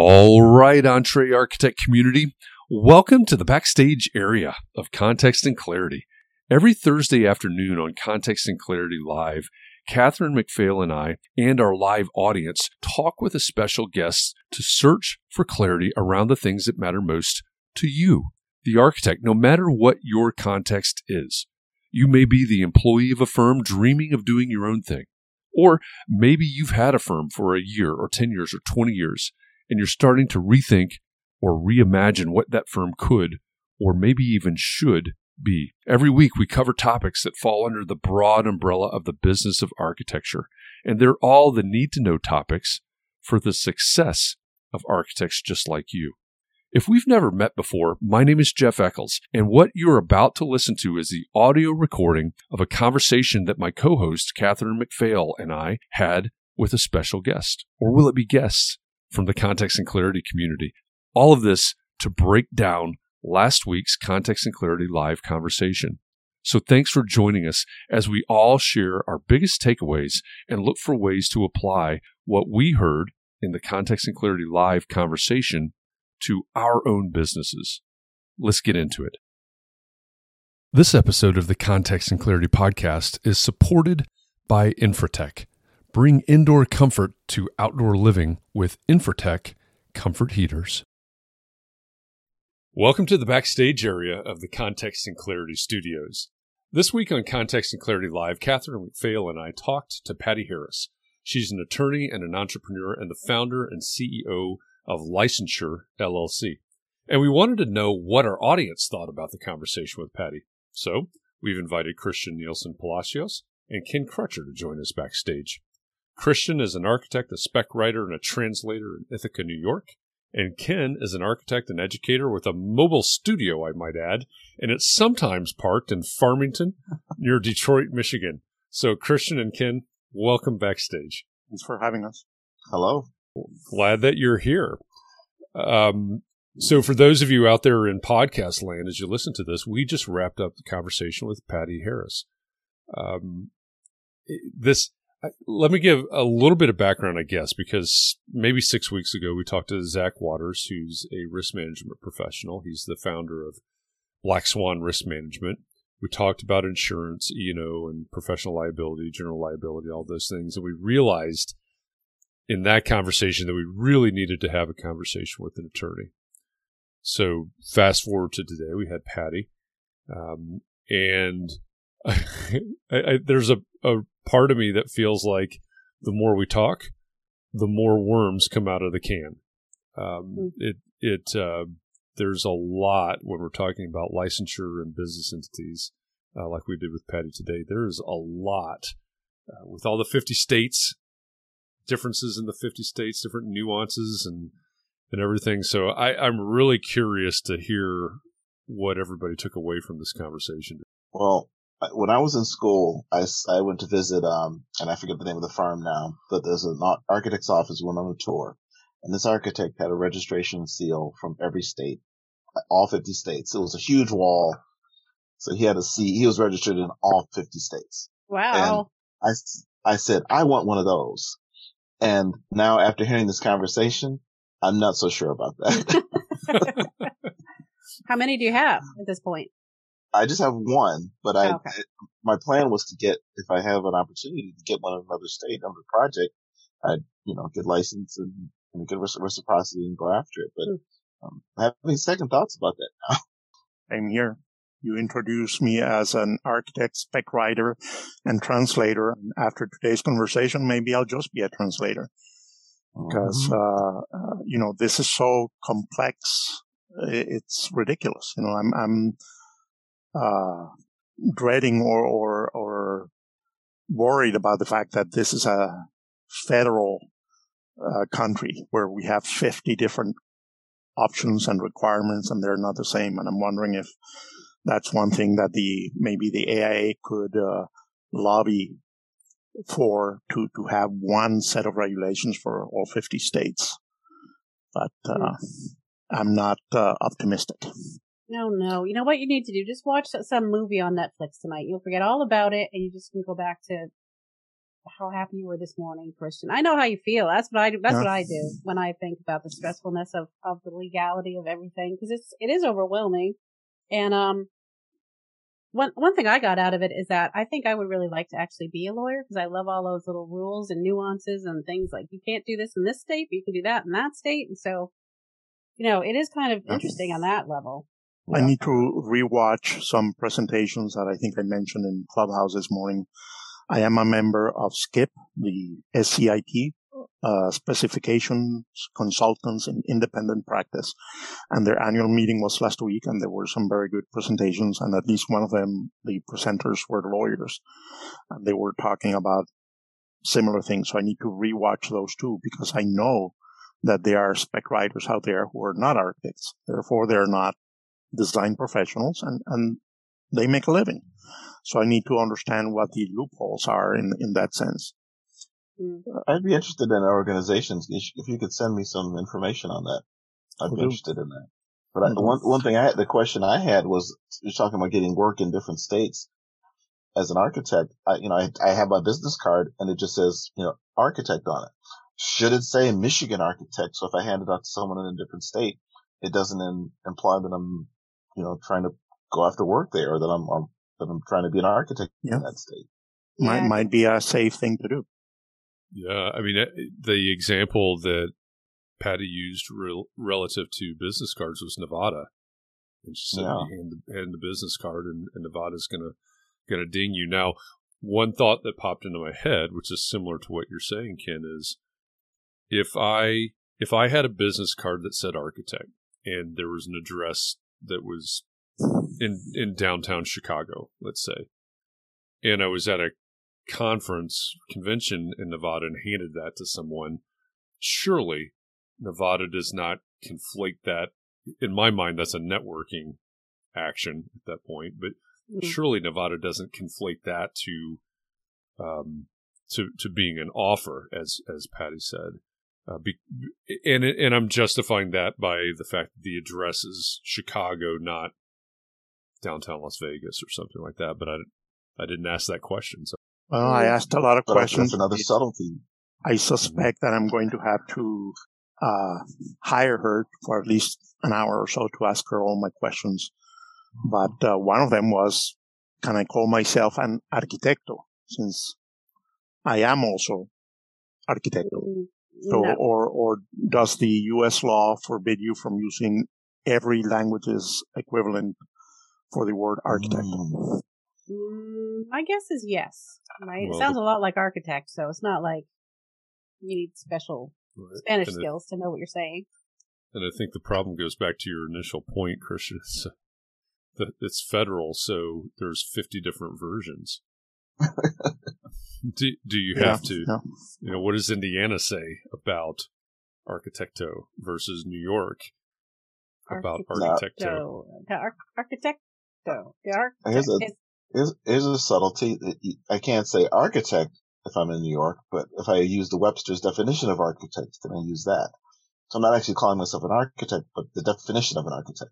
All right, EntreArchitect community, welcome to the backstage area of Context and Clarity. Every Thursday afternoon on Context and Clarity Live, Catherine McPhail and I and our live audience talk with a special guest to search for clarity around the things that matter most to you, the architect, no matter what your context is. You may be the employee of a firm dreaming of doing your own thing. Or maybe you've had a firm for a year or 10 years or 20 years and you're starting to rethink or reimagine what that firm could or maybe even should be. Every week we cover topics that fall under the broad umbrella of the business of architecture, and they're all the need to know topics for the success of architects just like you. If we've never met before, my name is Jeff Echols, and what you're about to listen to is the audio recording of a conversation that my co host, Catherine McPhail, and I had with a special guest. Or will it be guests? From the Context and Clarity community. All of this to break down last week's Context and Clarity live conversation. So thanks for joining us as we all share our biggest takeaways and look for ways to apply what we heard in the Context and Clarity live conversation to our own businesses. Let's get into it. This episode of the Context and Clarity podcast is supported by Infratech. Bring indoor comfort to outdoor living with Infratech comfort heaters. Welcome to the backstage area of the Context and Clarity Studios. This week on Context and Clarity Live, Catherine McPhail and I talked to Patty Harris. She's an attorney and an entrepreneur and the founder and CEO of Licensure LLC. And we wanted to know what our audience thought about the conversation with Patty. So we've invited Christian Nielsen Palacios and Ken Crutcher to join us backstage. Christian is an architect, a spec writer, and a translator in Ithaca, New York. And Ken is an architect and educator with a mobile studio, I might add, and it's sometimes parked in Farmington near Detroit, Michigan. So, Christian and Ken, welcome backstage. Thanks for having us. Hello. Glad that you're here. Um, so, for those of you out there in podcast land, as you listen to this, we just wrapped up the conversation with Patty Harris. Um, this let me give a little bit of background, I guess, because maybe six weeks ago we talked to Zach Waters, who's a risk management professional. He's the founder of Black Swan Risk Management. We talked about insurance, E&O, and professional liability, general liability, all those things. And we realized in that conversation that we really needed to have a conversation with an attorney. So fast forward to today, we had Patty. Um, and I, I, there's a, a part of me that feels like the more we talk, the more worms come out of the can. Um, mm-hmm. It it uh, there's a lot when we're talking about licensure and business entities, uh, like we did with Patty today. There is a lot uh, with all the 50 states differences in the 50 states, different nuances and and everything. So I, I'm really curious to hear what everybody took away from this conversation. Well, when I was in school, I, I went to visit, um, and I forget the name of the firm now, but there's an architect's office. Went on a tour, and this architect had a registration seal from every state, all 50 states. It was a huge wall. So he had a C. He was registered in all 50 states. Wow. And I, I said, I want one of those. And now after hearing this conversation, I'm not so sure about that. How many do you have at this point? I just have one, but I, okay. I, my plan was to get, if I have an opportunity to get one in another state under project, I'd, you know, get license and, and get reciprocity and go after it. But, mm. um, I have second thoughts about that now. I'm here. You introduced me as an architect, spec writer, and translator. And after today's conversation, maybe I'll just be a translator because, mm-hmm. uh, uh, you know, this is so complex. It's ridiculous. You know, I'm, I'm, uh, dreading or, or, or worried about the fact that this is a federal uh, country where we have 50 different options and requirements and they're not the same. And I'm wondering if that's one thing that the, maybe the AIA could, uh, lobby for to, to have one set of regulations for all 50 states. But, uh, I'm not, uh, optimistic. No, no. You know what you need to do? Just watch some movie on Netflix tonight. You'll forget all about it and you just can go back to how happy you were this morning, Christian. I know how you feel. That's what I do. That's what I do when I think about the stressfulness of, of the legality of everything. Cause it's, it is overwhelming. And, um, one, one thing I got out of it is that I think I would really like to actually be a lawyer because I love all those little rules and nuances and things like you can't do this in this state, but you can do that in that state. And so, you know, it is kind of interesting on that level. I need to rewatch some presentations that I think I mentioned in Clubhouse this morning. I am a member of SCIP, the SCIT, uh, specifications consultants in independent practice. And their annual meeting was last week and there were some very good presentations. And at least one of them, the presenters were lawyers and they were talking about similar things. So I need to rewatch those too because I know that there are spec writers out there who are not architects. Therefore, they're not design professionals and, and they make a living. So I need to understand what the loopholes are in, in that sense. Mm. I'd be interested in organizations. If you could send me some information on that, I'd be interested in that. But I, one, one thing I had, the question I had was, you're talking about getting work in different states. As an architect, I, you know, I, I have my business card and it just says, you know, architect on it. Should it say Michigan architect? So if I hand it out to someone in a different state, it doesn't in, imply that I'm you know, trying to go after work there or that I'm, I'm that I'm trying to be an architect yeah. in that state. Might, yeah. might be a safe thing to do. Yeah. I mean, the example that Patty used relative to business cards was Nevada. And she said, yeah. hand, the, hand the business card and, and Nevada's going to, going to ding you. Now, one thought that popped into my head, which is similar to what you're saying, Ken, is if I, if I had a business card that said architect and there was an address that was in in downtown Chicago, let's say, and I was at a conference convention in Nevada and handed that to someone. Surely, Nevada does not conflate that. In my mind, that's a networking action at that point, but mm-hmm. surely Nevada doesn't conflate that to um, to to being an offer, as as Patty said. Uh, be, and and I'm justifying that by the fact that the address is Chicago, not downtown Las Vegas or something like that. But I I didn't ask that question. So well, I asked a lot of questions. That's another subtlety. I suspect that I'm going to have to uh, hire her for at least an hour or so to ask her all my questions. But uh, one of them was, can I call myself an arquitecto? Since I am also arquitecto. So, no. or, or does the U.S. law forbid you from using every language's equivalent for the word architect? Mm. Mm, my guess is yes. Right? Well, it sounds a lot like architect, so it's not like you need special right. Spanish and skills it, to know what you're saying. And I think the problem goes back to your initial point, Christian. It's, it's federal, so there's 50 different versions. Do, do you have to, yeah. you know, what does Indiana say about Architecto versus New York about Architecto? The Architecto. The architect here's, a, here's, here's a subtlety. I can't say architect if I'm in New York, but if I use the Webster's definition of architect, then I use that? So I'm not actually calling myself an architect, but the definition of an architect.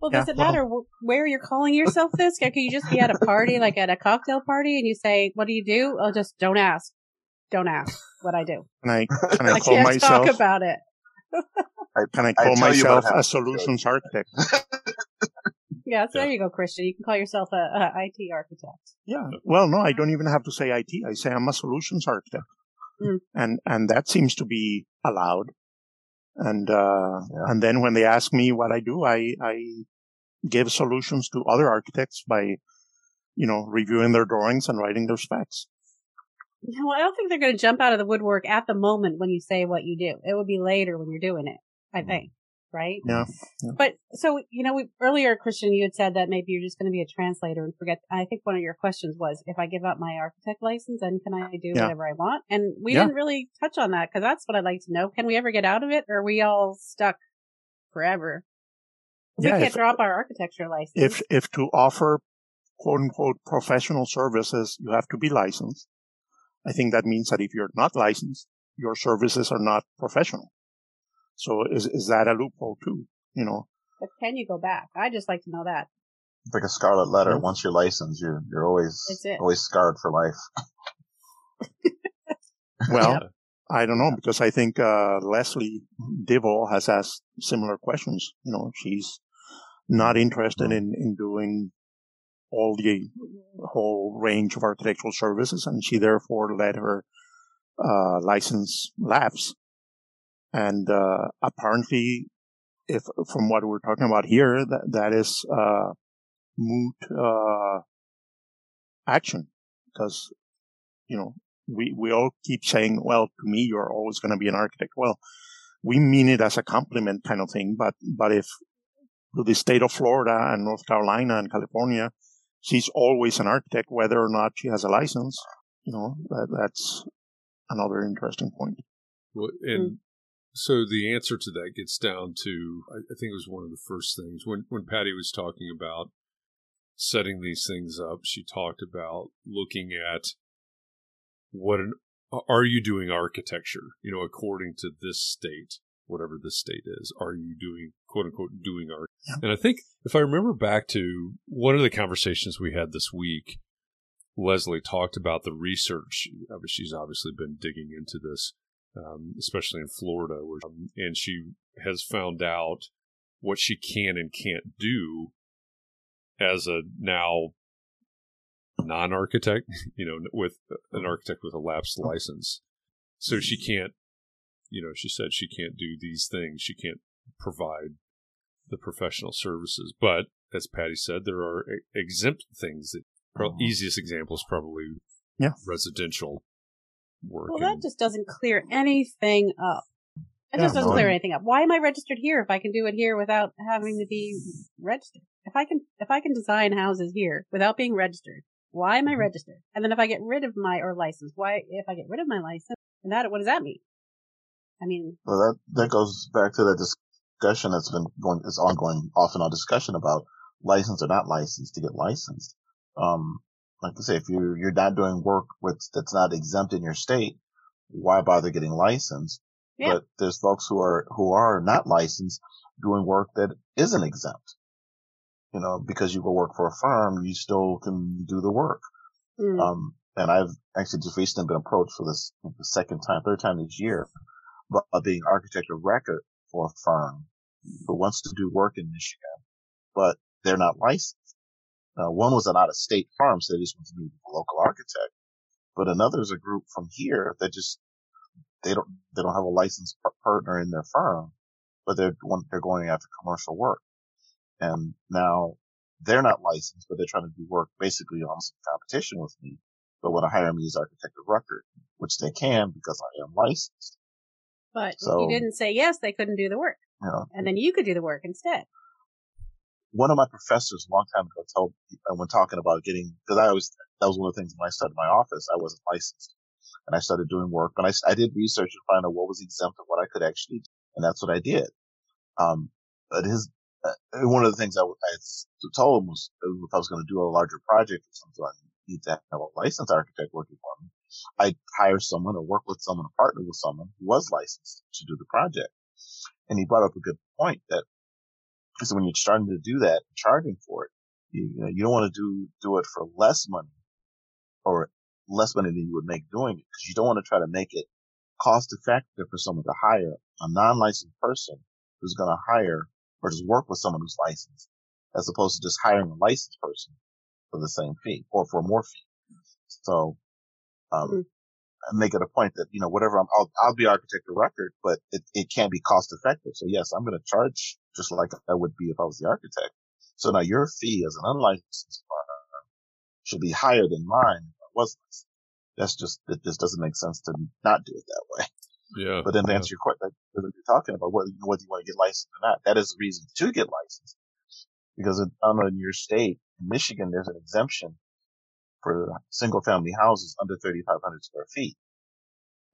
Well, does yeah, it matter well, where you're calling yourself this? Can you just be at a party, like at a cocktail party, and you say, "What do you do?" Oh, just don't ask. Don't ask what I do. Can I can I, I call can't myself? talk about it. I, can I call I myself a solutions architect? yeah, so yeah. there you go, Christian. You can call yourself a, a, IT architect. Yeah. Well, no, I don't even have to say IT. I say I'm a solutions architect, mm. and and that seems to be allowed. And, uh, yeah. and then when they ask me what I do, I, I give solutions to other architects by, you know, reviewing their drawings and writing their specs. No, I don't think they're going to jump out of the woodwork at the moment when you say what you do. It will be later when you're doing it, I think right? Yeah. yeah. But so, you know, we, earlier, Christian, you had said that maybe you're just going to be a translator and forget. I think one of your questions was, if I give up my architect license, then can I do yeah. whatever I want? And we yeah. didn't really touch on that because that's what I'd like to know. Can we ever get out of it or are we all stuck forever? We can't if, drop our architecture license. If, if to offer quote unquote professional services, you have to be licensed. I think that means that if you're not licensed, your services are not professional. So is is that a loophole too? You know. But can you go back? I just like to know that. It's like a scarlet letter. Mm-hmm. Once you're licensed, you're you're always always scarred for life. well, yeah. I don't know because I think uh, Leslie Divol has asked similar questions. You know, she's not interested in in doing all the whole range of architectural services, and she therefore let her uh, license lapse. And uh, apparently, if from what we're talking about here, that that is uh, moot uh, action because you know we we all keep saying, well, to me, you're always going to be an architect. Well, we mean it as a compliment kind of thing, but but if to the state of Florida and North Carolina and California, she's always an architect, whether or not she has a license. You know, that, that's another interesting point. Well, and so the answer to that gets down to I, think it was one of the first things when when Patty was talking about setting these things up. She talked about looking at what an are you doing architecture? You know, according to this state, whatever this state is, are you doing quote unquote doing art? Yeah. And I think if I remember back to one of the conversations we had this week, Leslie talked about the research. She's obviously been digging into this um, especially in Florida, where, um, and she has found out what she can and can't do as a now non-architect, you know, with an architect with a lapsed license. So she can't, you know, she said she can't do these things. She can't provide the professional services. But as Patty said, there are exempt things that mm-hmm. easiest example is probably yeah. residential work. Well, that just doesn't clear anything up. It yeah, just doesn't clear anything up. Why am I registered here if I can do it here without having to be registered? If I can, if I can design houses here without being registered, why am I mm-hmm. registered? And then if I get rid of my or license, why if I get rid of my license, and that what does that mean? I mean, well, that that goes back to that discussion that's been going, is ongoing, off and on discussion about license or not licensed to get licensed. Um, like I say, if you you're not doing work with that's not exempt in your state, why bother getting licensed? Yeah. But there's folks who are who are not licensed doing work that isn't exempt. You know, because you go work for a firm, you still can do the work. Mm. Um, and I've actually just recently been approached for this the second time, third time this year, about being architect of record for a firm who wants to do work in Michigan, but they're not licensed. Uh, one was an out of state firm, so they just wanted to meet a local architect. But another is a group from here that just, they don't, they don't have a licensed partner in their firm, but they're, they're going after commercial work. And now they're not licensed, but they're trying to do work basically on some competition with me, but want to hire me as architect of record, which they can because I am licensed. But so, if you didn't say yes, they couldn't do the work. And then you could do the work instead. One of my professors a long time ago told, me uh, when talking about getting, cause I always, that was one of the things when I started my office, I wasn't licensed and I started doing work and I, I did research to find out what was exempt and what I could actually do. And that's what I did. Um, but his, uh, one of the things I, I told him was if I was going to do a larger project or something, I need to have a licensed architect working for me. I'd hire someone or work with someone or partner with someone who was licensed to do the project. And he brought up a good point that so when you're starting to do that, charging for it, you, you know, you don't want to do, do it for less money or less money than you would make doing it because you don't want to try to make it cost effective for someone to hire a non-licensed person who's going to hire or just work with someone who's licensed as opposed to just hiring a licensed person for the same fee or for more fee. So, um, mm-hmm make it a point that, you know, whatever I'm, I'll, I'll be architect of record, but it, it can't be cost effective. So yes, I'm going to charge just like I would be if I was the architect. So now your fee as an unlicensed firm should be higher than mine if I was licensed. That's just, it just doesn't make sense to not do it that way. Yeah. But then to yeah. answer your question, you're talking about whether, whether you want to get licensed or not, that is the reason to get licensed. Because in, I know in your state, in Michigan, there's an exemption for single family houses under 3,500 square feet.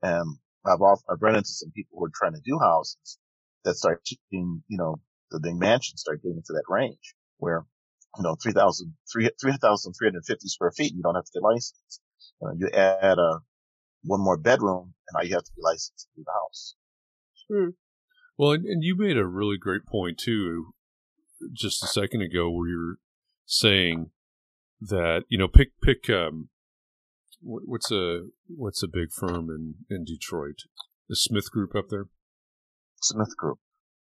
And I've off, I've run into some people who are trying to do houses that start keeping, you know, the big mansions start getting into that range where, you know, 3,000, 3,350 square feet, you don't have to get licensed. You, know, you add a, one more bedroom and now you have to be licensed to do the house. Hmm. Well, and, and you made a really great point too, just a second ago, where you're saying that you know pick pick um what's a what's a big firm in in Detroit? The Smith Group up there? Smith Group.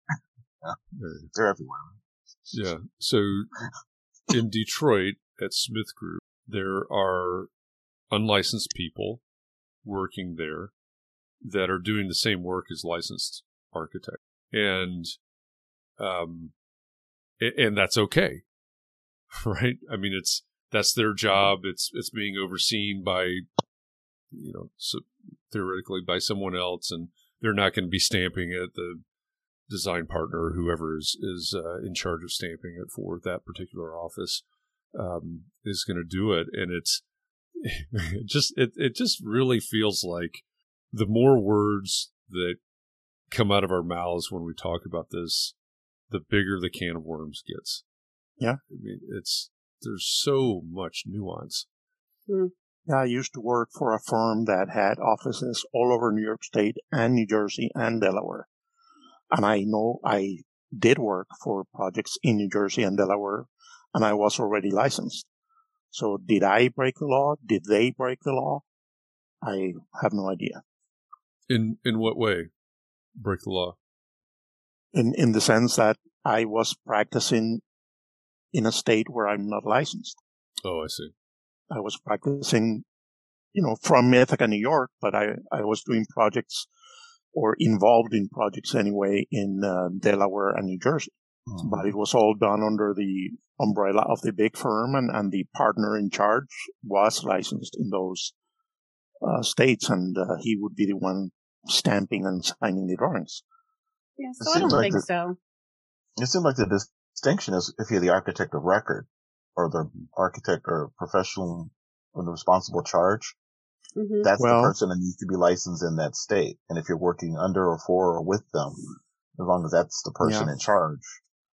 Yeah. They're, they're everywhere. Yeah. So in Detroit at Smith Group there are unlicensed people working there that are doing the same work as licensed architects. And um and that's okay right? I mean it's that's their job. It's it's being overseen by, you know, so theoretically by someone else, and they're not going to be stamping it. The design partner, whoever is is uh, in charge of stamping it for that particular office, um, is going to do it, and it's it just it it just really feels like the more words that come out of our mouths when we talk about this, the bigger the can of worms gets. Yeah, I mean it's there's so much nuance. Mm. Yeah, I used to work for a firm that had offices all over New York State and New Jersey and Delaware. And I know I did work for projects in New Jersey and Delaware, and I was already licensed. So did I break the law? Did they break the law? I have no idea. In in what way? Break the law? In in the sense that I was practicing in a state where I'm not licensed. Oh, I see. I was practicing, you know, from Ithaca, New York, but I, I was doing projects or involved in projects anyway in uh, Delaware and New Jersey. Mm-hmm. But it was all done under the umbrella of the big firm, and, and the partner in charge was licensed in those uh, states, and uh, he would be the one stamping and signing the drawings. Yeah, so I don't like think the, so. It seemed like the distinction is if you're the architect of record or the architect or professional with a responsible charge. Mm-hmm. That's well, the person that needs to be licensed in that state. And if you're working under or for or with them, as long as that's the person yeah. in charge.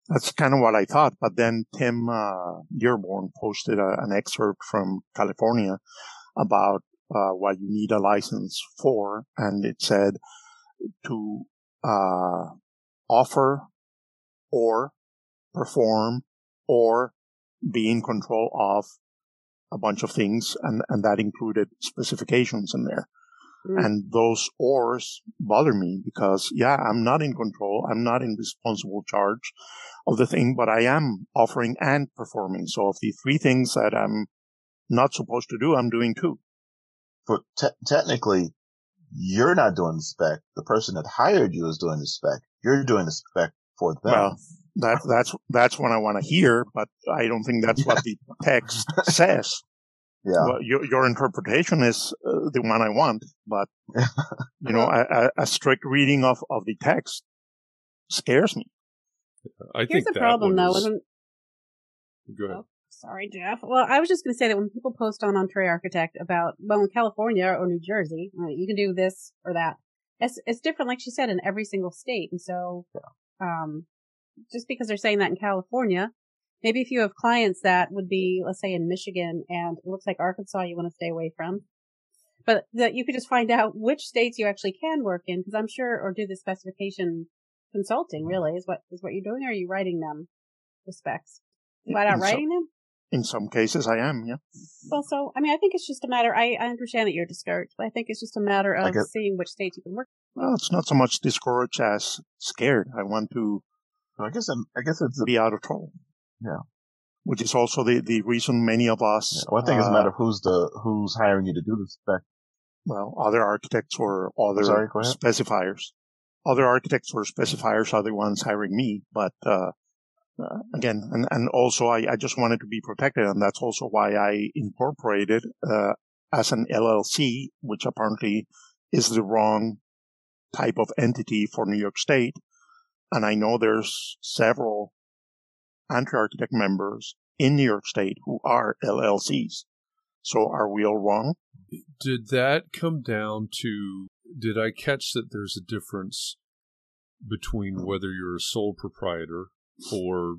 That's kind of what I thought. But then Tim uh, Dearborn posted a, an excerpt from California about uh, what you need a license for, and it said to uh, offer or perform or be in control of a bunch of things, and, and that included specifications in there. Mm. And those ors bother me because, yeah, I'm not in control. I'm not in responsible charge of the thing, but I am offering and performing. So of the three things that I'm not supposed to do, I'm doing two. But te- technically, you're not doing the spec. The person that hired you is doing the spec. You're doing the spec for them. Well, that that's that's what I want to hear, but I don't think that's what the text says. Yeah. Well, your your interpretation is uh, the one I want, but you know, a, a, strict reading of of the text scares me. I Here's the problem, though. Go ahead. Oh, sorry, Jeff. Well, I was just going to say that when people post on EntreArchitect about, well, in California or New Jersey, uh, you can do this or that. It's, it's different, like she said, in every single state. And so, um, just because they're saying that in California, maybe if you have clients that would be, let's say in Michigan and it looks like Arkansas you want to stay away from, but that you could just find out which states you actually can work in because I'm sure, or do the specification consulting really is what, is what you're doing or are you writing them the specs? Flat out writing them? In some cases, I am, yeah. Well, so, I mean, I think it's just a matter, I, I understand that you're discouraged, but I think it's just a matter of seeing which states you can work. Well, it's not so much discouraged as scared. I want to, I guess, I'm, I guess it's be out of trouble. Yeah. Which is also the, the reason many of us. Yeah. Well, I think uh, it's a matter of who's the, who's hiring you to do the spec. Well, other architects or other Sorry, specifiers. Other architects or specifiers are the ones hiring me, but, uh, uh, again, and, and also I, I, just wanted to be protected, and that's also why I incorporated uh, as an LLC, which apparently is the wrong type of entity for New York State. And I know there's several EntreArchitect members in New York State who are LLCs. So are we all wrong? Did that come down to? Did I catch that there's a difference between whether you're a sole proprietor or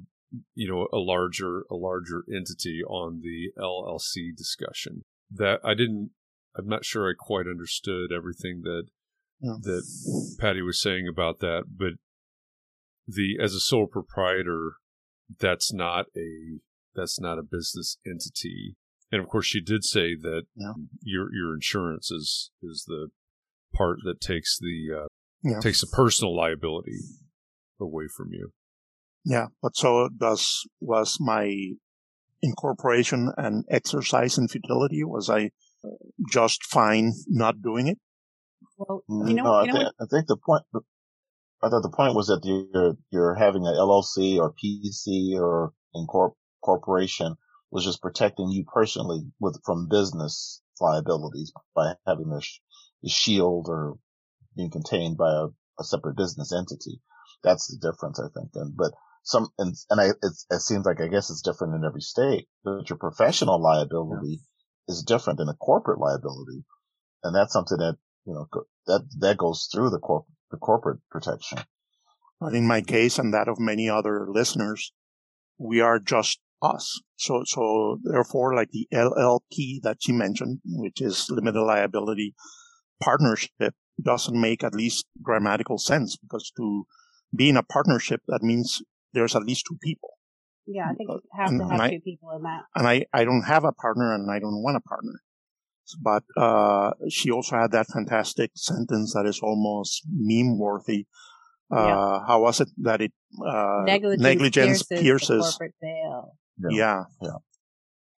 you know a larger a larger entity on the LLC discussion. That I didn't. I'm not sure I quite understood everything that that Patty was saying about that, but the as a sole proprietor, that's not a that's not a business entity. And of course, she did say that yeah. your your insurance is is the part that takes the uh, yeah. takes the personal liability away from you. Yeah, but so does was my incorporation and exercise in futility. Was I uh, just fine not doing it? Well, you know, no, you know I, think, I think the point. I thought the point was that you're you're having an LLC or PC or incorporation was just protecting you personally with from business liabilities by having a, a shield or being contained by a, a, separate business entity. That's the difference, I think. And but some, and, and I, it seems like I guess it's different in every state, but your professional liability yeah. is different than a corporate liability. And that's something that, you know, that, that goes through the corp, the corporate protection. But in my case and that of many other listeners, we are just us. So, so therefore, like the LLP that she mentioned, which is limited liability partnership, doesn't make at least grammatical sense because to be in a partnership, that means there's at least two people. Yeah, I think you have and, to have two I, people in that. And I, I don't have a partner and I don't want a partner. But uh, she also had that fantastic sentence that is almost meme worthy. Uh, yeah. How was it that it uh, negligence, negligence pierces, pierces corporate veil? Yeah, yeah, yeah.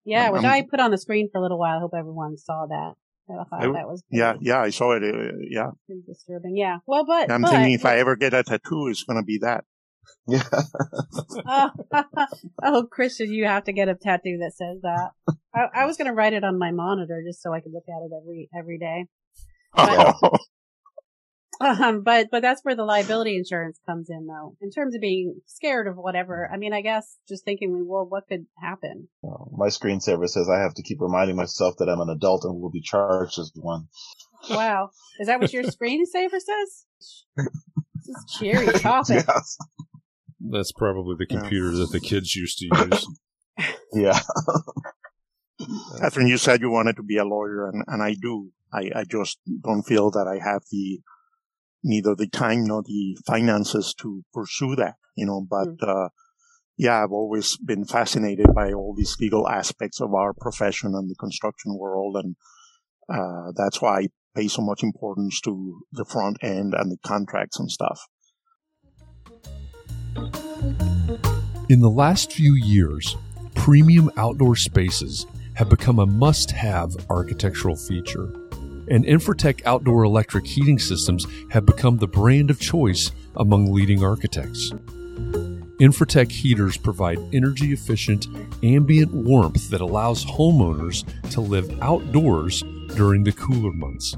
yeah which I put on the screen for a little while. I hope everyone saw that. I thought I, that was pretty, yeah, yeah. I saw it. Uh, yeah, pretty disturbing. Yeah. Well, but I'm but, thinking if I ever get a tattoo, it's going to be that. Yeah. oh, oh, Christian, you have to get a tattoo that says that. I, I was going to write it on my monitor just so I could look at it every every day. But, oh. um, but but that's where the liability insurance comes in, though. In terms of being scared of whatever, I mean, I guess just thinking, well, what could happen? Well, my screensaver says I have to keep reminding myself that I'm an adult and will be charged as one. Wow, is that what your screensaver says? This is cheery topic. Yes. That's probably the computer that the kids used to use. yeah. Catherine, you said you wanted to be a lawyer, and, and I do. I, I just don't feel that I have the neither the time nor the finances to pursue that, you know, but, mm. uh, yeah, I've always been fascinated by all these legal aspects of our profession and the construction world. And, uh, that's why I pay so much importance to the front end and the contracts and stuff. In the last few years, premium outdoor spaces have become a must have architectural feature, and Infratech outdoor electric heating systems have become the brand of choice among leading architects. Infratech heaters provide energy efficient ambient warmth that allows homeowners to live outdoors during the cooler months.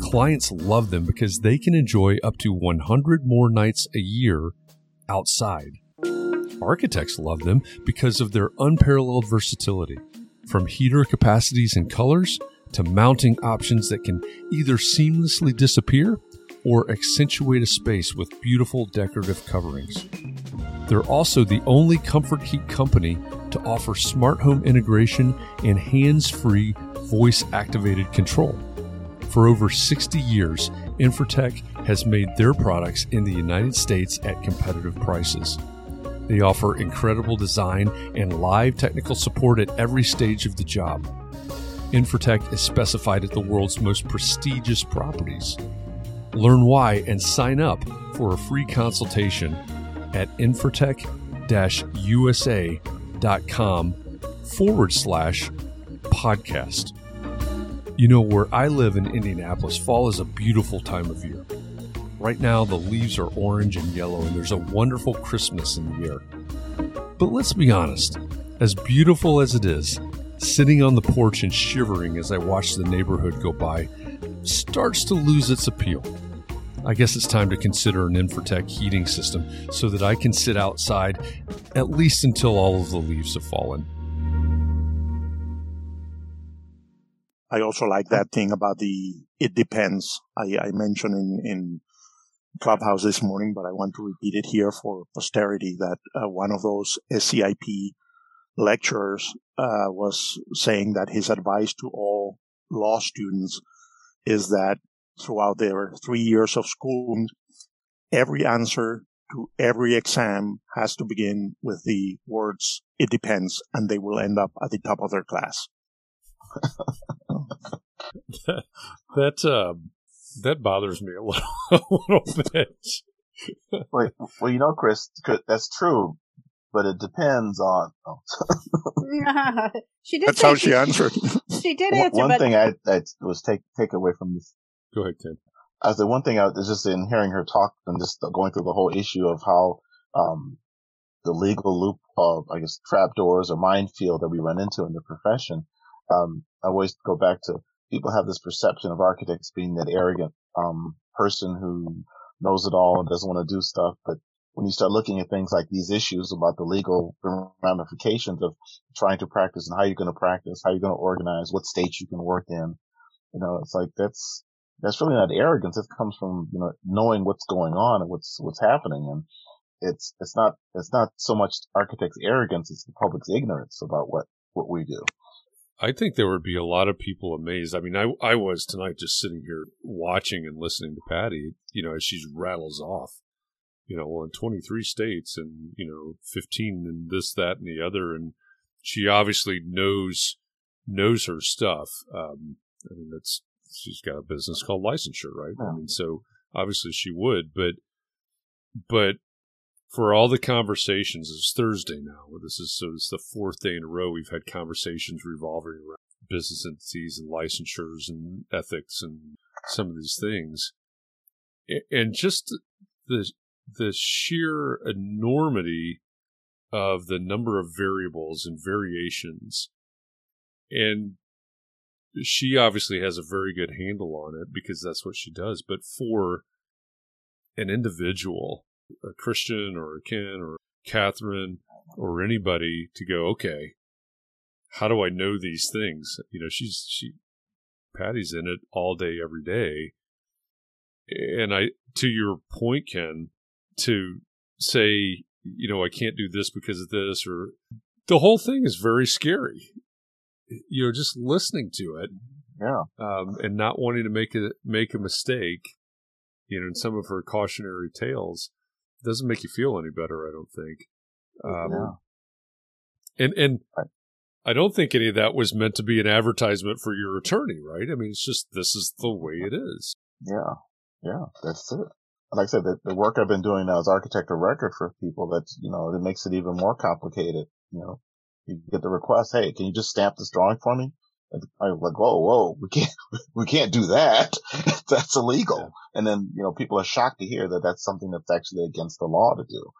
Clients love them because they can enjoy up to 100 more nights a year outside. Architects love them because of their unparalleled versatility. From heater capacities and colors to mounting options that can either seamlessly disappear or accentuate a space with beautiful decorative coverings. They're also the only comfort heat company to offer smart home integration and hands free voice activated control. For over 60 years, Infratech has made their products in the United States at competitive prices. They offer incredible design and live technical support at every stage of the job. Infratech is specified at the world's most prestigious properties. Learn why and sign up for a free consultation at infratech usa.com forward slash podcast. You know, where I live in Indianapolis, fall is a beautiful time of year. Right now, the leaves are orange and yellow, and there's a wonderful Christmas in the air. But let's be honest, as beautiful as it is, sitting on the porch and shivering as I watch the neighborhood go by starts to lose its appeal. I guess it's time to consider an Infratech heating system so that I can sit outside at least until all of the leaves have fallen. I also like that thing about the it depends. I, I mentioned in, in Clubhouse this morning, but I want to repeat it here for posterity that uh, one of those SCIP lecturers uh, was saying that his advice to all law students is that throughout their three years of school, every answer to every exam has to begin with the words, it depends, and they will end up at the top of their class. that, uh, that bothers me a little, a little bit. Wait, well, you know, Chris, that's true, but it depends on. Oh. she did. That's how she, she answered. She did answer. One but... thing I, I was take take away from this Go ahead, Ken. As the one thing I was just in hearing her talk and just going through the whole issue of how, um, the legal loop of, I guess, trapdoors or minefield that we run into in the profession. Um, I always go back to people have this perception of architects being that arrogant, um, person who knows it all and doesn't want to do stuff. But when you start looking at things like these issues about the legal ramifications of trying to practice and how you're going to practice, how you're going to organize, what states you can work in, you know, it's like that's, that's really not arrogance. It comes from, you know, knowing what's going on and what's, what's happening. And it's, it's not, it's not so much architects' arrogance. It's the public's ignorance about what, what we do. I think there would be a lot of people amazed. I mean, I, I was tonight just sitting here watching and listening to Patty, you know, as she rattles off, you know, well, in 23 states and, you know, 15 and this, that, and the other. And she obviously knows, knows her stuff. Um, I mean, that's she's got a business called licensure, right? I mean, so obviously she would, but but for all the conversations, it's Thursday now. This is so it's the fourth day in a row we've had conversations revolving around business entities and licensures and ethics and some of these things, and just the the sheer enormity of the number of variables and variations and she obviously has a very good handle on it because that's what she does. But for an individual, a Christian or a Ken or Catherine or anybody to go, okay, how do I know these things? You know, she's she Patty's in it all day, every day. And I to your point, Ken, to say, you know, I can't do this because of this or the whole thing is very scary you know, just listening to it, yeah, um, and not wanting to make a make a mistake, you know, in some of her cautionary tales, doesn't make you feel any better. I don't think. Um, yeah. And and I don't think any of that was meant to be an advertisement for your attorney, right? I mean, it's just this is the way it is. Yeah, yeah, that's it. Like I said, the, the work I've been doing now as architect of record for people, that you know, it makes it even more complicated. You know, you get the request, hey, can you just stamp this drawing for me? And I'm like, whoa, whoa, we can't, we can't do that. that's illegal. And then, you know, people are shocked to hear that that's something that's actually against the law to do.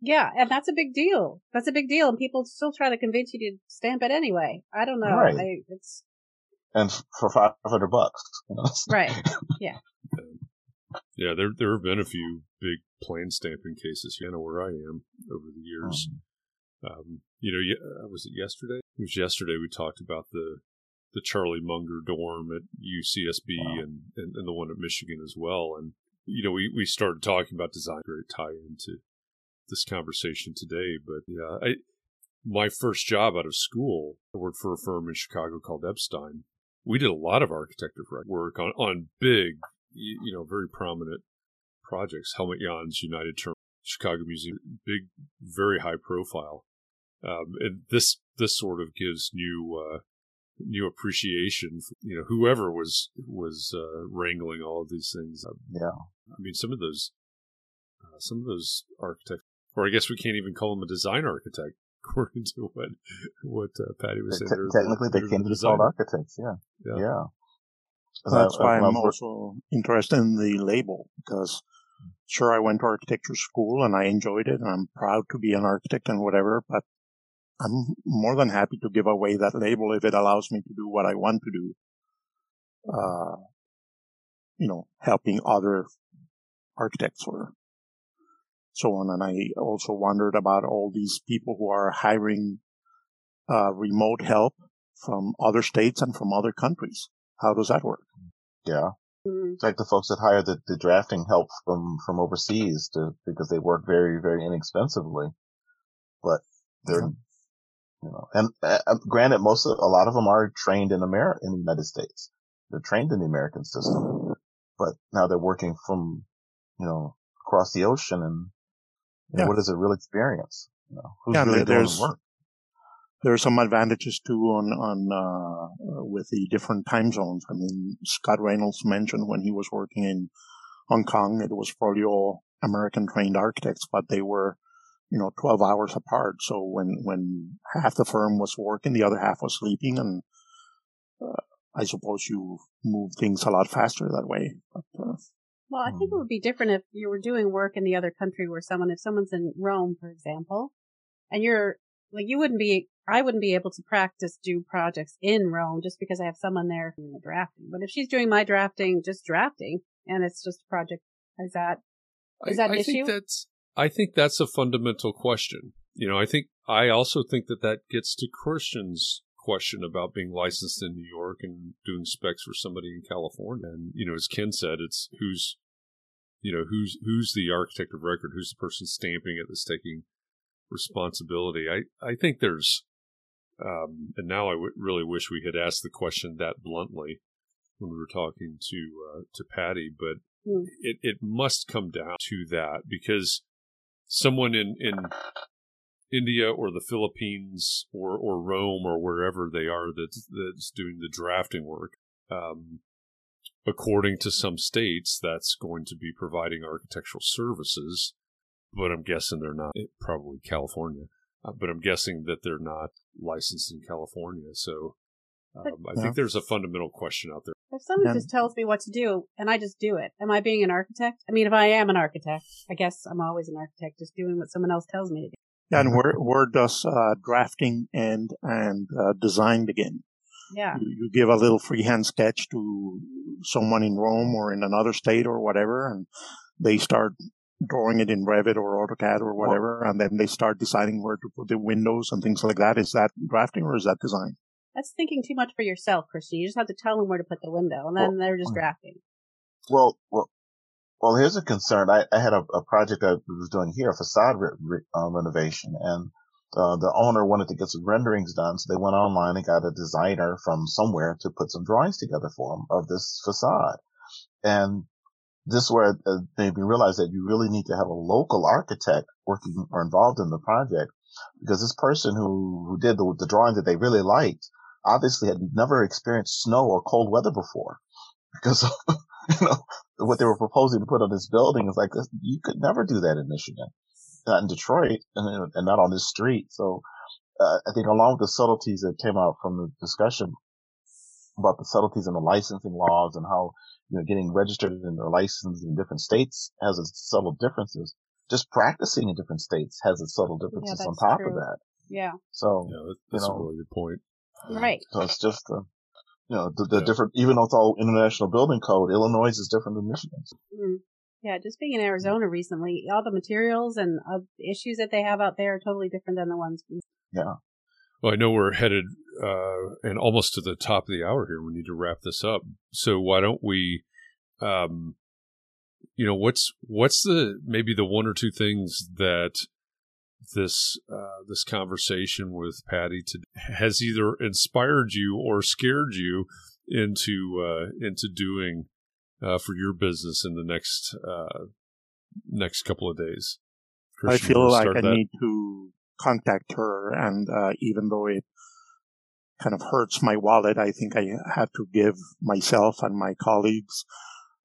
Yeah, and that's a big deal. That's a big deal, and people still try to convince you to stamp it anyway. I don't know. Right. I, it's and for five hundred bucks. You know? Right. Yeah. Yeah, there there have been a few big plan stamping cases here, you know, where I am over the years. Mm-hmm. Um, you know, uh, was it yesterday? It was yesterday. We talked about the the Charlie Munger dorm at UCSB wow. and, and, and the one at Michigan as well. And you know, we we started talking about design. Great tie into this conversation today, but yeah, I my first job out of school, I worked for a firm in Chicago called Epstein. We did a lot of architecture work on, on big, you know, very prominent projects. Helmut Jahns, United Term, Chicago Museum, big, very high profile. Um, and this this sort of gives new uh, new appreciation for you know whoever was was uh, wrangling all of these things. Yeah, I mean some of those uh, some of those architects, or I guess we can't even call them a design architect according to what what uh, Patty was saying. Te- technically, they can be called architects. Yeah, yeah. yeah. That's why I'm also interested in the label because sure I went to architecture school and I enjoyed it and I'm proud to be an architect and whatever, but I'm more than happy to give away that label if it allows me to do what I want to do. Uh, you know, helping other architects or so on. And I also wondered about all these people who are hiring uh, remote help from other states and from other countries. How does that work? Yeah. Mm-hmm. It's like the folks that hire the, the drafting help from, from overseas to, because they work very, very inexpensively. But they're, you know, and uh, uh, granted, most of, a lot of them are trained in America, in the United States. They're trained in the American system, but now they're working from, you know, across the ocean and yeah. what is a real experience? You know, who's yeah, really doing the work? There are some advantages too on on uh, with the different time zones. I mean, Scott Reynolds mentioned when he was working in Hong Kong, it was probably all American trained architects, but they were, you know, 12 hours apart. So when when half the firm was working, the other half was sleeping, and uh, I suppose you move things a lot faster that way. But, uh, well, I think it would be different if you were doing work in the other country where someone, if someone's in Rome, for example, and you're like, you wouldn't be, I wouldn't be able to practice do projects in Rome just because I have someone there doing the drafting. But if she's doing my drafting, just drafting, and it's just a project, is that, is that I, an I issue? Think that's, I think that's a fundamental question. You know, I think, I also think that that gets to Christian's question about being licensed in New York and doing specs for somebody in California. And, you know, as Ken said, it's who's you know who's who's the architect of record who's the person stamping it that's taking responsibility i i think there's um, and now I w- really wish we had asked the question that bluntly when we were talking to uh, to Patty, but mm. it, it must come down to that because someone in, in India or the Philippines or, or Rome or wherever they are that's, that's doing the drafting work, um, according to some states, that's going to be providing architectural services, but I'm guessing they're not, eh, probably California, uh, but I'm guessing that they're not licensed in California. So um, I think there's a fundamental question out there. If someone yeah. just tells me what to do and I just do it, am I being an architect? I mean, if I am an architect, I guess I'm always an architect, just doing what someone else tells me to do. And where where does uh, drafting and and uh, design begin? Yeah. You, you, give a little freehand sketch to someone in Rome or in another state or whatever, and they start drawing it in Revit or AutoCAD or whatever, and then they start deciding where to put the windows and things like that. Is that drafting or is that design? That's thinking too much for yourself, Christy. You just have to tell them where to put the window, and then well, they're just drafting. Well, well, well. Here's a concern. I, I had a, a, project I was doing here, a facade re, re, uh, renovation, and uh, the owner wanted to get some renderings done, so they went online and got a designer from somewhere to put some drawings together for him of this facade. And this where uh, made me realize that you really need to have a local architect working or involved in the project because this person who, who did the, the drawing that they really liked obviously had never experienced snow or cold weather before because you know what they were proposing to put on this building is like you could never do that in Michigan not in Detroit and, and not on this street. So uh, I think along with the subtleties that came out from the discussion about the subtleties in the licensing laws and how you know getting registered and licensed in different states has its subtle differences. Just practicing in different states has its subtle differences yeah, on top true. of that. Yeah. So yeah, that's you know, a really good point. Right. So it's just uh, you know the, the yeah. different even though it's all international building code, Illinois is different than Michigan. Mm. Yeah, just being in Arizona recently, all the materials and uh, issues that they have out there are totally different than the ones we. Yeah. Well, I know we're headed uh, and almost to the top of the hour here. We need to wrap this up. So why don't we, um, you know, what's what's the maybe the one or two things that this uh, this conversation with Patty to, has either inspired you or scared you into uh, into doing uh, for your business in the next uh, next couple of days? Christian, I feel like I that? need to contact her, and uh, even though it kind of hurts my wallet, I think I have to give myself and my colleagues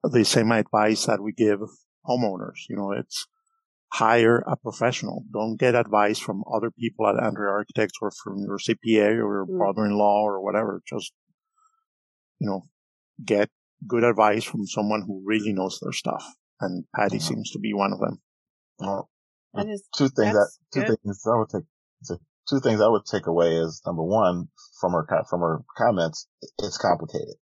the same advice that we give homeowners. You know, it's hire a professional. Don't get advice from other people at EntreArchitects or from your CPA or your mm. brother-in-law or whatever. Just, you know, get good advice from someone who really knows their stuff. And Patty mm-hmm. seems to be one of them. Well, two things that, two good. things I would take, two things I would take away is number one, from her, from her comments, it's complicated.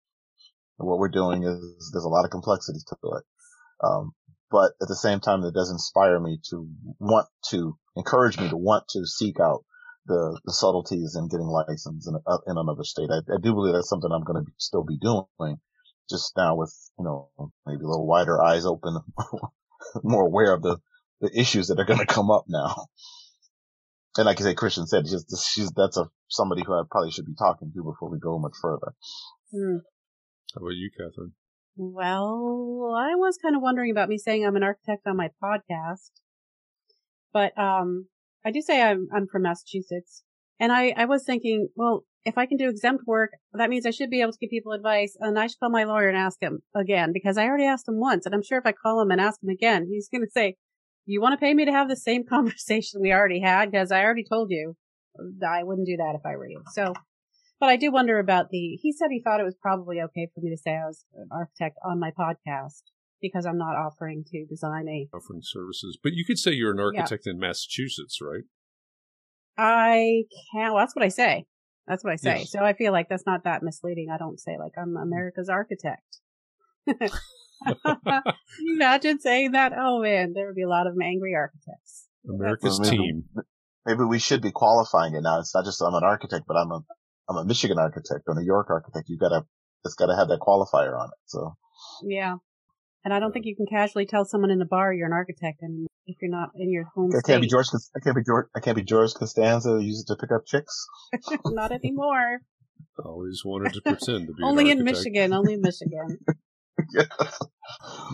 And what we're doing is there's a lot of complexity to it. Um, but at the same time, it does inspire me to want to encourage me to want to seek out the, the subtleties in getting licensed in, uh, in another state. I, I, do believe that's something I'm going to still be doing just now with, you know, maybe a little wider eyes open, more aware of the, the issues that are going to come up now. And like I say, Christian said, she's, she's, that's a, somebody who I probably should be talking to before we go much further. Hmm. How about you, Catherine? Well, I was kind of wondering about me saying I'm an architect on my podcast, but, um, I do say I'm, I'm from Massachusetts and I, I was thinking, well, if I can do exempt work, that means I should be able to give people advice and I should call my lawyer and ask him again because I already asked him once. And I'm sure if I call him and ask him again, he's going to say, you want to pay me to have the same conversation we already had? Because I already told you I wouldn't do that if I were you. So, but I do wonder about the, he said he thought it was probably okay for me to say I was an architect on my podcast because I'm not offering to design a offering services. But you could say you're an architect yeah. in Massachusetts, right? I can't. Well, that's what I say. That's what I say. Yes. So I feel like that's not that misleading. I don't say like I'm America's architect. Imagine saying that. Oh man, there would be a lot of angry architects. America's well, maybe, team. Maybe we should be qualifying it now. It's not just I'm an architect, but I'm a I'm a Michigan architect or New York architect. You've gotta it's gotta have that qualifier on it. So yeah, and I don't think you can casually tell someone in a bar you're an architect and if you're not in your home. I can't be George. I can't be George. I can't be George Costanza. Use it to pick up chicks. not anymore. Always wanted to pretend to be. only in Michigan. Only in Michigan. yeah.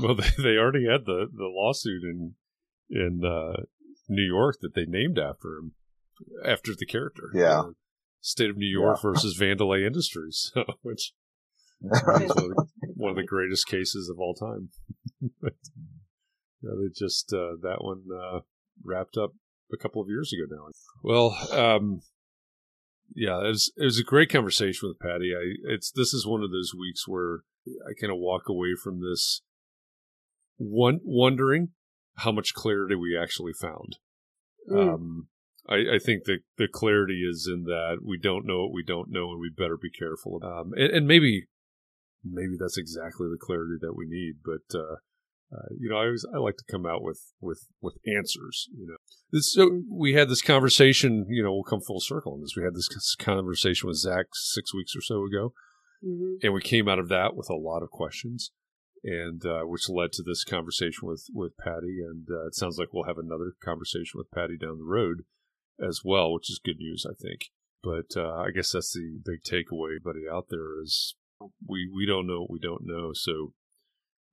Well, they, they already had the, the lawsuit in in uh, New York that they named after him, after the character. Yeah. State of New York yeah. versus Vandelay Industries, which is one of, the, one of the greatest cases of all time. but, yeah, they just uh, that one uh, wrapped up a couple of years ago now. Well, um, yeah, it was it was a great conversation with Patty. I it's this is one of those weeks where I kind of walk away from this one wondering how much clarity we actually found. Mm. Um, I, I, think the the clarity is in that we don't know what we don't know, and we better be careful. Um, and, and maybe maybe that's exactly the clarity that we need. But uh, uh, you know, I always I like to come out with with with answers. You know, so we had this conversation. You know, we'll come full circle on this. We had this conversation with Zach six weeks or so ago, mm-hmm. and we came out of that with a lot of questions, and uh, which led to this conversation with with Patty. And uh, it sounds like we'll have another conversation with Patty down the road as well, which is good news, I think. But uh, I guess that's the big takeaway, buddy, out there is we we don't know what we don't know. So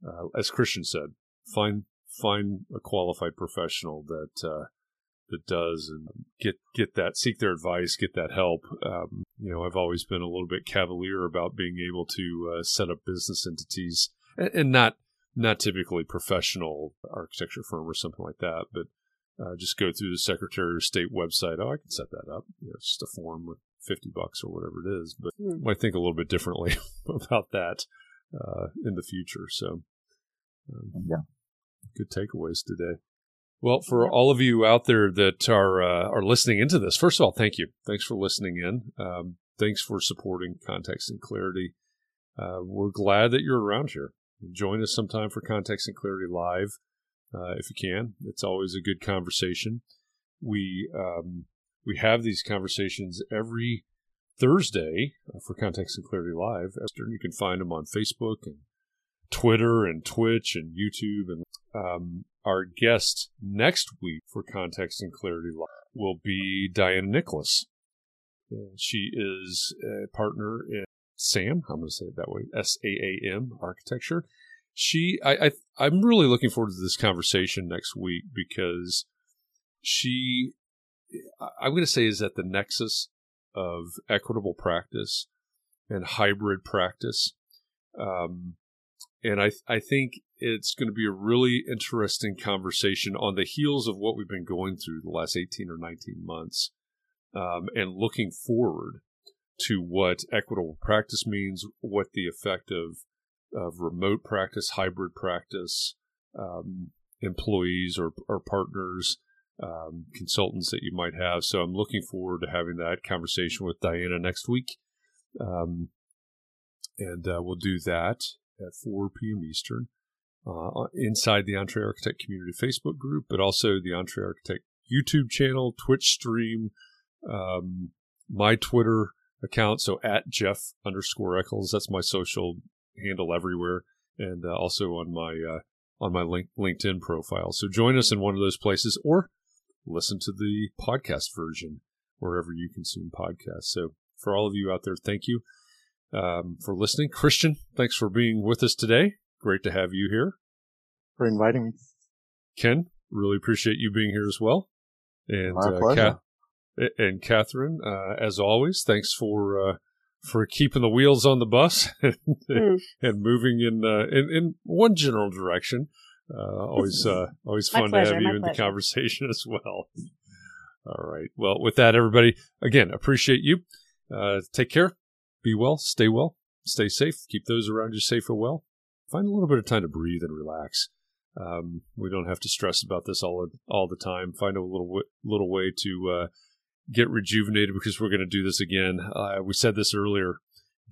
uh, as Christian said, find find a qualified professional that uh, that does and get get that seek their advice, get that help. Um, you know, I've always been a little bit cavalier about being able to uh, set up business entities and, and, not not typically professional architecture firm or something like that, but uh, just go through the Secretary of State website. Oh, I can set that up. You know, it's just a form with fifty bucks or whatever it is. But mm. I think a little bit differently about that uh, in the future. So, um, yeah, good takeaways today. Well, for all of you out there that are uh, are listening into this, first of all, thank you. Thanks for listening in. Um, thanks for supporting Context and Clarity. Uh, we're glad that you're around here. Join us sometime for Context and Clarity Live uh, if you can. It's always a good conversation. We um, we have these conversations every Thursday for Context and Clarity Live. You can find them on Facebook and Twitter and Twitch and YouTube. And um, our guest next week for Context and Clarity Live will be Diana Nicholas. She is a partner in SAM. I'm going to say it that way. S A A M Architecture. She, I, I, I'm really looking forward to this conversation next week because she, I'm going to say, is at the nexus of equitable practice and hybrid practice. Um, and I, I think it's going to be a really interesting conversation on the heels of what we've been going through the last 18 or 19 months um, and looking forward to what equitable practice means, what the effect of, of remote practice, hybrid practice, um, employees or, or partners, um, consultants that you might have. So I'm looking forward to having that conversation with Diana next week. Um, and uh, we'll do that at 4 p.m. Eastern uh, inside the EntreArchitect Community Facebook group, but also the EntreArchitect YouTube channel, Twitch stream, um, my Twitter account. So at Jeff underscore Echols, that's my social handle everywhere, and uh, also on my uh, on my link, LinkedIn profile. So join us in one of those places, or listen to the podcast version wherever you consume podcasts. So for all of you out there, thank you um, for listening. Christian, thanks for being with us today. Great to have you here. For inviting me. Ken, really appreciate you being here as well. And My uh, and Catherine, uh, as always, thanks for uh, for keeping the wheels on the bus and, mm. and moving in, uh, in in one general direction. Uh, always uh, always fun pleasure, to have you in pleasure. the conversation as well. All right. Well, with that, everybody, again, appreciate you. take care. Be well. Stay well. Stay safe. Keep those around you safe and well. Find a little bit of time to breathe and relax. Um, we don't have to stress about this all all the time. Find a little little way to uh, get rejuvenated because we're going to do this again. Uh, we said this earlier.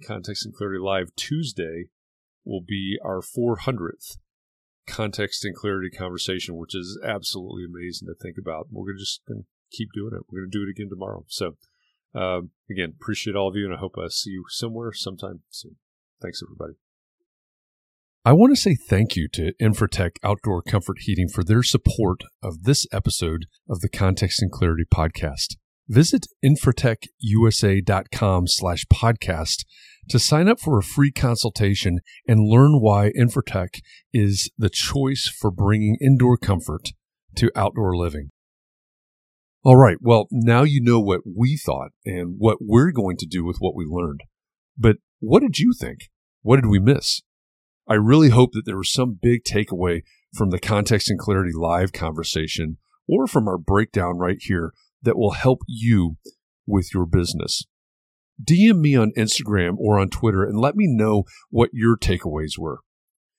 Context and Clarity Live Tuesday will be our 400th context and clarity conversation, which is absolutely amazing to think about. We're going to just gonna keep doing it. We're going to do it again tomorrow. So, um, again, appreciate all of you, and I hope I see you somewhere sometime soon. Thanks, everybody. I want to say thank you to Infratech Outdoor Comfort Heating for their support of this episode of the Context and Clarity podcast. Visit infratechusa.com slash podcast to sign up for a free consultation and learn why Infratech is the choice for bringing indoor comfort to outdoor living. All right. Well, now you know what we thought and what we're going to do with what we learned. But what did you think? What did we miss? I really hope that there was some big takeaway from the Context and Clarity live conversation or from our breakdown right here that will help you with your business. DM me on Instagram or on Twitter and let me know what your takeaways were.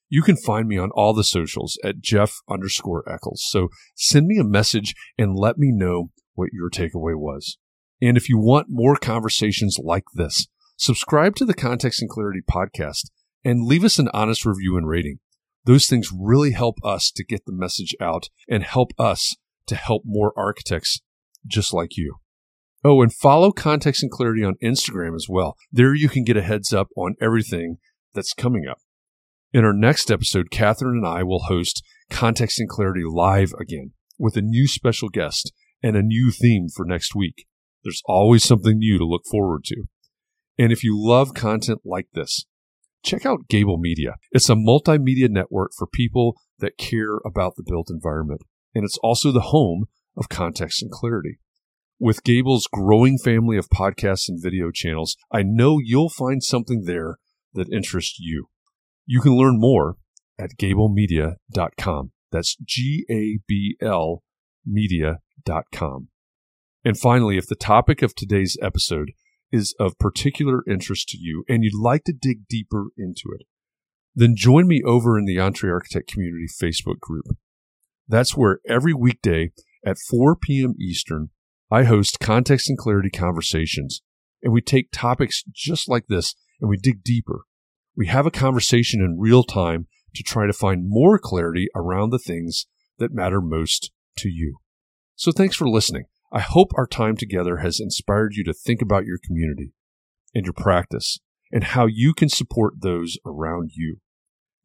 You can find me on all the socials at Jeff underscore Echols. So send me a message and let me know what your takeaway was. And if you want more conversations like this, subscribe to the Context and Clarity podcast and leave us an honest review and rating. Those things really help us to get the message out and help us to help more architects just like you. Oh, and follow Context and Clarity on Instagram as well. There you can get a heads up on everything that's coming up. In our next episode, Catherine and I will host Context and Clarity live again with a new special guest and a new theme for next week. There's always something new to look forward to. And if you love content like this, check out Gable Media. It's a multimedia network for people that care about the built environment. And it's also the home of context and clarity. With Gable's growing family of podcasts and video channels, I know you'll find something there that interests you. You can learn more at gablemedia.com. That's G A B L media.com. And finally, if the topic of today's episode is of particular interest to you and you'd like to dig deeper into it, then join me over in the EntreArchitect Community Facebook group. That's where every weekday at 4 p.m. Eastern, I host context and clarity conversations, and we take topics just like this and we dig deeper. We have a conversation in real time to try to find more clarity around the things that matter most to you. So thanks for listening. I hope our time together has inspired you to think about your community and your practice and how you can support those around you.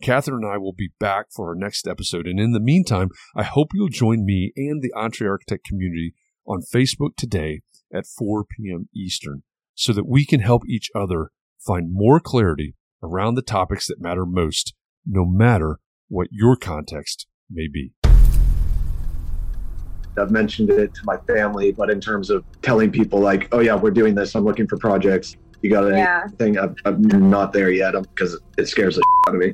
Catherine and I will be back for our next episode. And in the meantime, I hope you'll join me and the EntreArchitect community on Facebook today at 4 p.m. Eastern so that we can help each other find more clarity around the topics that matter most, no matter what your context may be. I've mentioned it to my family, but in terms of telling people, like, oh, yeah, we're doing this, I'm looking for projects. You got anything? Yeah. I'm, I'm not there yet because it scares the out of me.